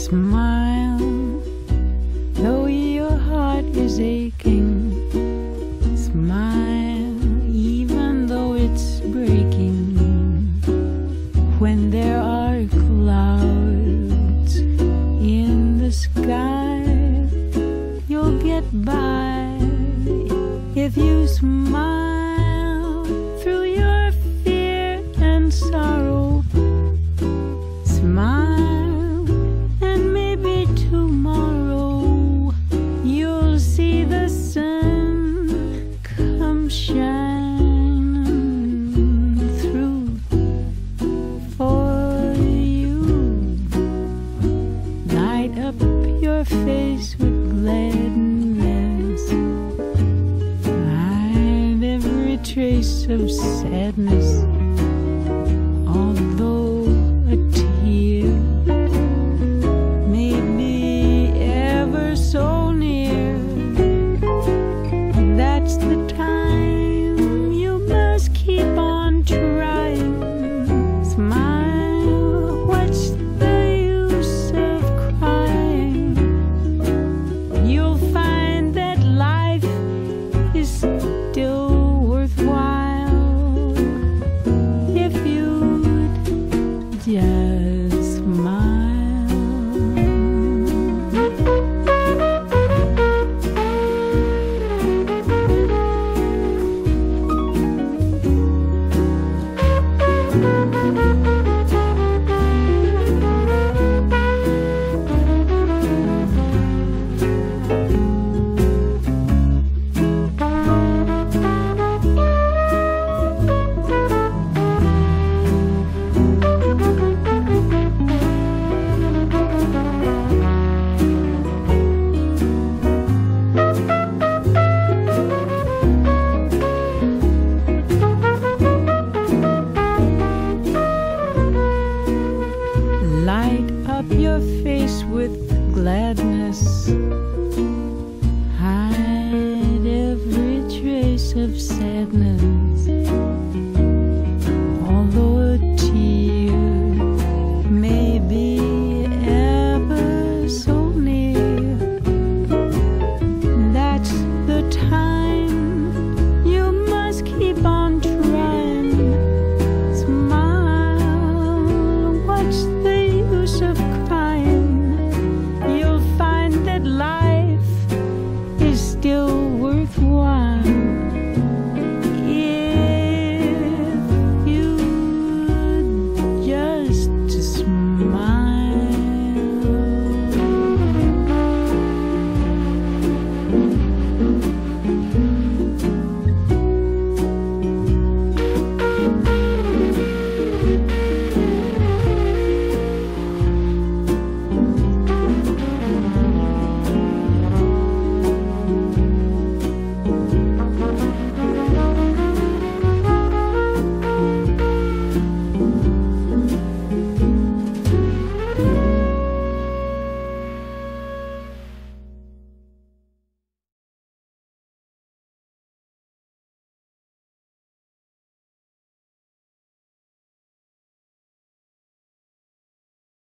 Smile, though your heart is aching. Smile, even though it's breaking. When there are clouds in the sky, you'll get by if you smile. face with gladness. Find every trace of sadness. Light up your face with gladness.